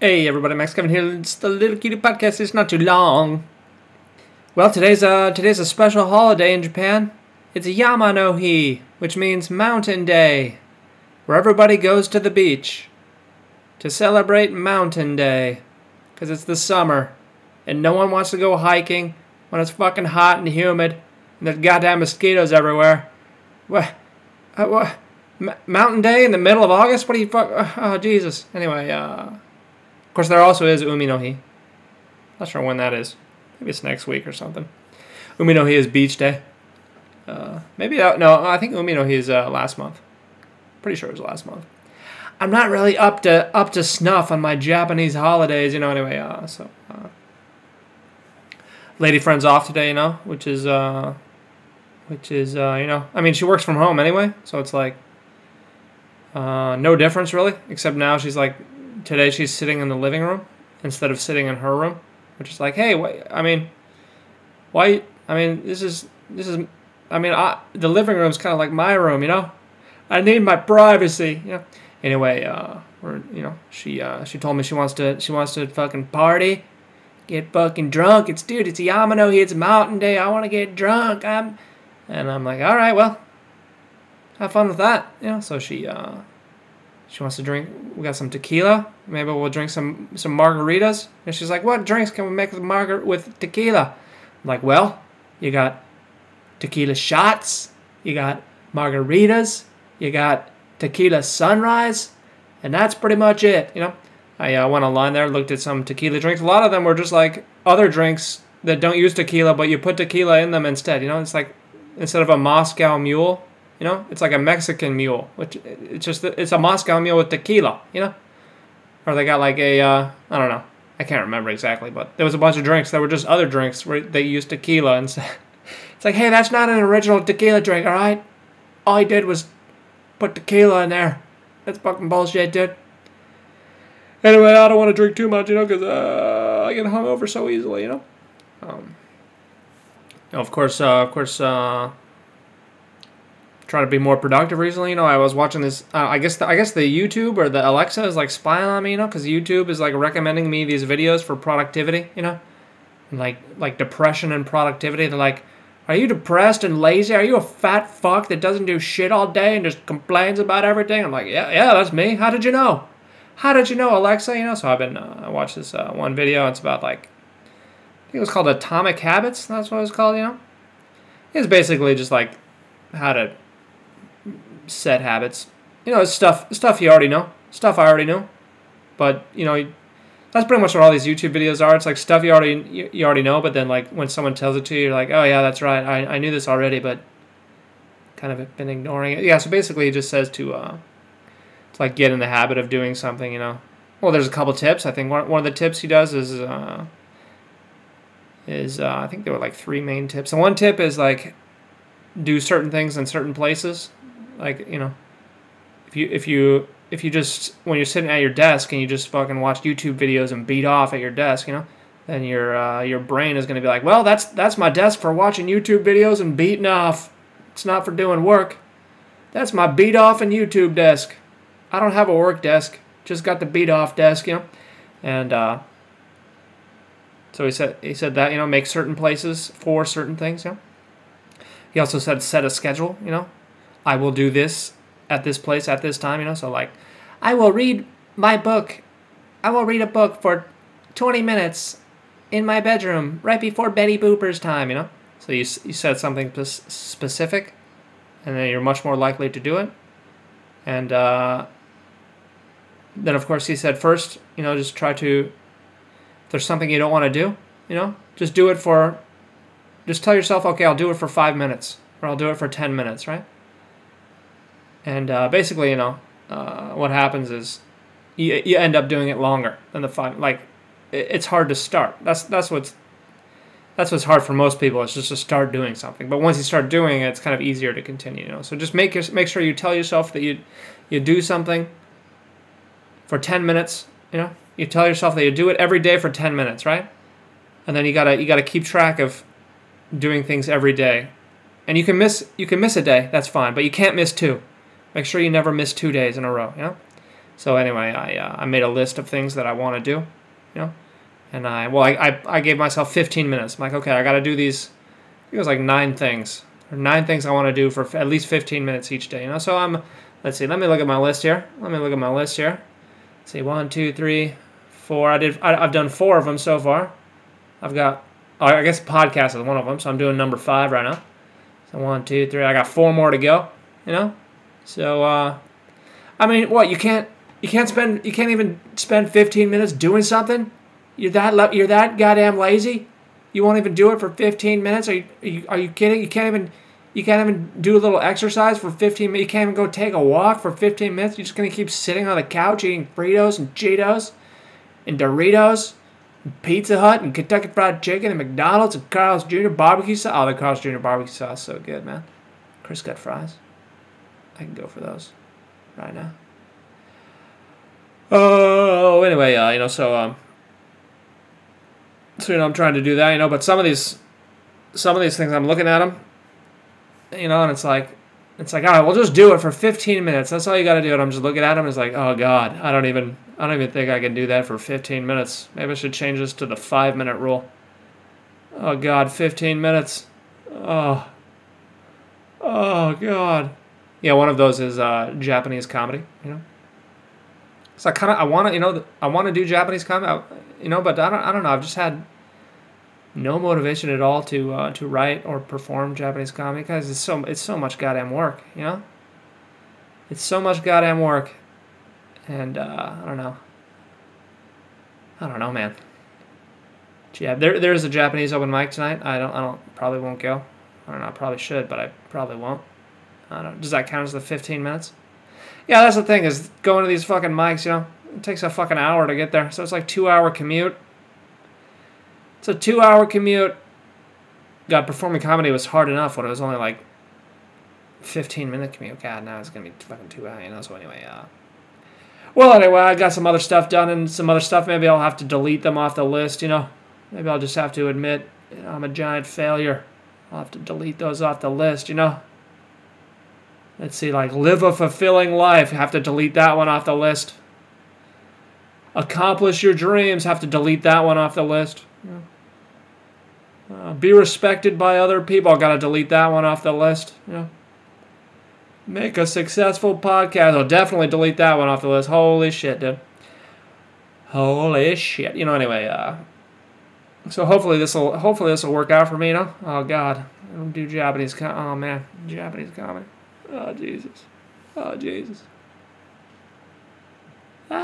Hey everybody, Max Kevin here. It's the Little Cutie Podcast. It's not too long. Well, today's a today's a special holiday in Japan. It's a Yama no Hi, which means Mountain Day, where everybody goes to the beach to celebrate Mountain Day, because it's the summer, and no one wants to go hiking when it's fucking hot and humid, and there's goddamn mosquitoes everywhere. What? Uh, what? M- Mountain Day in the middle of August? What do you fuck? Uh, oh Jesus. Anyway, uh. Course, there also is Umi no Hi. Not sure when that is. Maybe it's next week or something. Umi no Hi is Beach Day. Uh, maybe uh, no. I think Umi no Hi is uh, last month. Pretty sure it was last month. I'm not really up to up to snuff on my Japanese holidays, you know. Anyway, uh, so uh, lady friend's off today, you know, which is uh, which is uh, you know, I mean, she works from home anyway, so it's like uh, no difference really, except now she's like today she's sitting in the living room instead of sitting in her room, which is like, hey, wait, I mean, why? I mean, this is this is, I mean, I, the living room's kind of like my room, you know. I need my privacy, you know. Anyway, uh, or you know, she uh, she told me she wants to she wants to fucking party, get fucking drunk. It's dude, it's Yama no Hi, it's Mountain Day. I want to get drunk. I'm, and I'm like, all right, well, have fun with that, you know. So she uh, she wants to drink. We got some tequila. Maybe we'll drink some some margaritas. And she's like, "What drinks can we make with margar with tequila?" I'm like, "Well, you got tequila shots. You got margaritas. You got tequila sunrise, and that's pretty much it." You know, I uh, went online there, looked at some tequila drinks. A lot of them were just like other drinks that don't use tequila, but you put tequila in them instead. You know, it's like instead of a Moscow Mule, you know, it's like a Mexican mule, which it's just it's a Moscow mule with tequila. You know, or they got like a uh, I don't know, I can't remember exactly, but there was a bunch of drinks that were just other drinks where they used tequila and it's like, hey, that's not an original tequila drink, all right? All I did was put tequila in there. That's fucking bullshit, dude. Anyway, I don't want to drink too much, you know, because uh, I get hungover so easily, you know. Um, of course, uh, of course, uh, try to be more productive recently. You know, I was watching this. Uh, I guess the, I guess the YouTube or the Alexa is like spying on me. You know, because YouTube is like recommending me these videos for productivity. You know, and like like depression and productivity. They're like, are you depressed and lazy? Are you a fat fuck that doesn't do shit all day and just complains about everything? I'm like, yeah, yeah, that's me. How did you know? How did you know, Alexa? You know, so I've been uh, I watched this uh, one video. It's about like I think it was called Atomic Habits. That's what it was called. You know, it's basically just like how to set habits. You know, stuff stuff you already know, stuff I already know. But you know, that's pretty much what all these YouTube videos are. It's like stuff you already you, you already know, but then like when someone tells it to you, you're like, oh yeah, that's right. I, I knew this already, but kind of been ignoring it. Yeah. So basically, it just says to uh, to like get in the habit of doing something. You know. Well, there's a couple tips. I think one one of the tips he does is uh, is uh, I think there were like three main tips. And one tip is like do certain things in certain places like you know if you if you if you just when you're sitting at your desk and you just fucking watch youtube videos and beat off at your desk you know then your uh, your brain is going to be like well that's that's my desk for watching youtube videos and beating off. It's not for doing work. That's my beat off and youtube desk. I don't have a work desk. Just got the beat off desk you know? And uh, so he said he said that you know make certain places for certain things you know? He also said set a schedule you know I will do this at this place at this time, you know. So like, I will read my book. I will read a book for 20 minutes in my bedroom right before Betty Booper's time, you know. So you you said something specific, and then you're much more likely to do it. And uh, then of course he said first, you know, just try to. If there's something you don't want to do, you know, just do it for. Just tell yourself, okay, I'll do it for five minutes, or I'll do it for ten minutes, right? And uh, basically, you know, uh, what happens is you, you end up doing it longer than the five. Like, it, it's hard to start. That's that's what's that's what's hard for most people. It's just to start doing something. But once you start doing it, it's kind of easier to continue. You know, so just make make sure you tell yourself that you you do something for ten minutes. You know, you tell yourself that you do it every day for ten minutes, right? And then you gotta you gotta keep track of doing things every day. And you can miss you can miss a day, that's fine, but you can't miss two. Make sure you never miss two days in a row, you know? So anyway, I uh, I made a list of things that I want to do, you know, and I well I, I, I gave myself 15 minutes. I'm like, okay, I got to do these. It was like nine things or nine things I want to do for f- at least 15 minutes each day. You know, so I'm let's see. Let me look at my list here. Let me look at my list here. Let's see, one, two, three, four. I did. I, I've done four of them so far. I've got. I guess podcast is one of them. So I'm doing number five right now. So one, two, three. I got four more to go. You know, so uh, I mean, what you can't you can't spend you can't even spend 15 minutes doing something. You're that you're that goddamn lazy. You won't even do it for 15 minutes. Are you, are you are you kidding? You can't even you can't even do a little exercise for 15 minutes. You can't even go take a walk for 15 minutes. You're just gonna keep sitting on the couch eating Fritos and Cheetos and Doritos. and Pizza Hut and Kentucky Fried Chicken and McDonald's and Carl's Jr. barbecue sauce. Oh, the Carl's Jr. barbecue sauce is so good, man. CrissCut fries. I can go for those right now. Oh, anyway, uh, you know, so um, so you know, I'm trying to do that, you know, but some of these, some of these things, I'm looking at them, you know, and it's like, it's like, all right, we'll just do it for 15 minutes. That's all you got to do. And I'm just looking at them. It's like, oh God, I don't even, I don't even think I can do that for 15 minutes. Maybe I should change this to the five minute rule. Oh God, 15 minutes. Oh. Oh God. Yeah, one of those is uh, Japanese comedy. You know. So I kind of I want to you know I want to do Japanese comedy, you know, but I don't I don't know. I've just had no motivation at all to uh, to write or perform Japanese comedy because it's so it's so much goddamn work, you know. It's so much goddamn work, and uh, I don't know. I don't know, man. Yeah, there there's a Japanese open mic tonight. I don't I don't probably won't go. I don't know. I probably should, but I probably won't. Don't. Does that count as the 15 minutes? Yeah, that's the thing is going to these fucking mics. You know, it takes a fucking hour to get there, so it's like two hour commute. It's a two hour commute. God, performing comedy was hard enough when it was only like 15 minute commute. God, now it's gonna be fucking two hours. You know. So anyway, uh. Well, anyway, I got some other stuff done and some other stuff. Maybe I'll have to delete them off the list. You know, maybe I'll just have to admit know, I'm a giant failure. I'll have to delete those off the list. You know. Let's see, like live a fulfilling life. Have to delete that one off the list. Accomplish your dreams. Have to delete that one off the list. Uh, be respected by other people. Got to delete that one off the list. Yeah. Make a successful podcast. I'll definitely delete that one off the list. Holy shit, dude. Holy shit. You know. Anyway. Uh, so hopefully this will hopefully this will work out for me. You know. Oh God. I don't do Japanese. Com- oh man, Japanese comedy. Oh Jesus. Oh Jesus. Ah,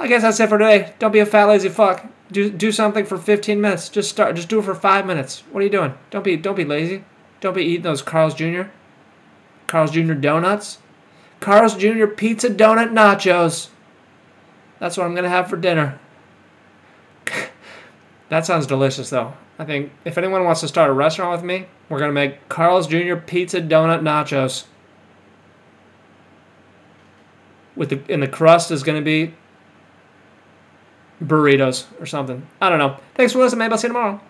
I guess that's it for today. Don't be a fat lazy fuck. Do do something for 15 minutes. Just start. Just do it for five minutes. What are you doing? Don't be don't be lazy. Don't be eating those Carl's Jr. Carl's Jr. donuts. Carl's Jr. pizza donut nachos. That's what I'm gonna have for dinner. That sounds delicious though. I think if anyone wants to start a restaurant with me, we're gonna make Carl's Jr. pizza donut nachos. With the and the crust is gonna be burritos or something. I don't know. Thanks for listening, maybe I'll see you tomorrow.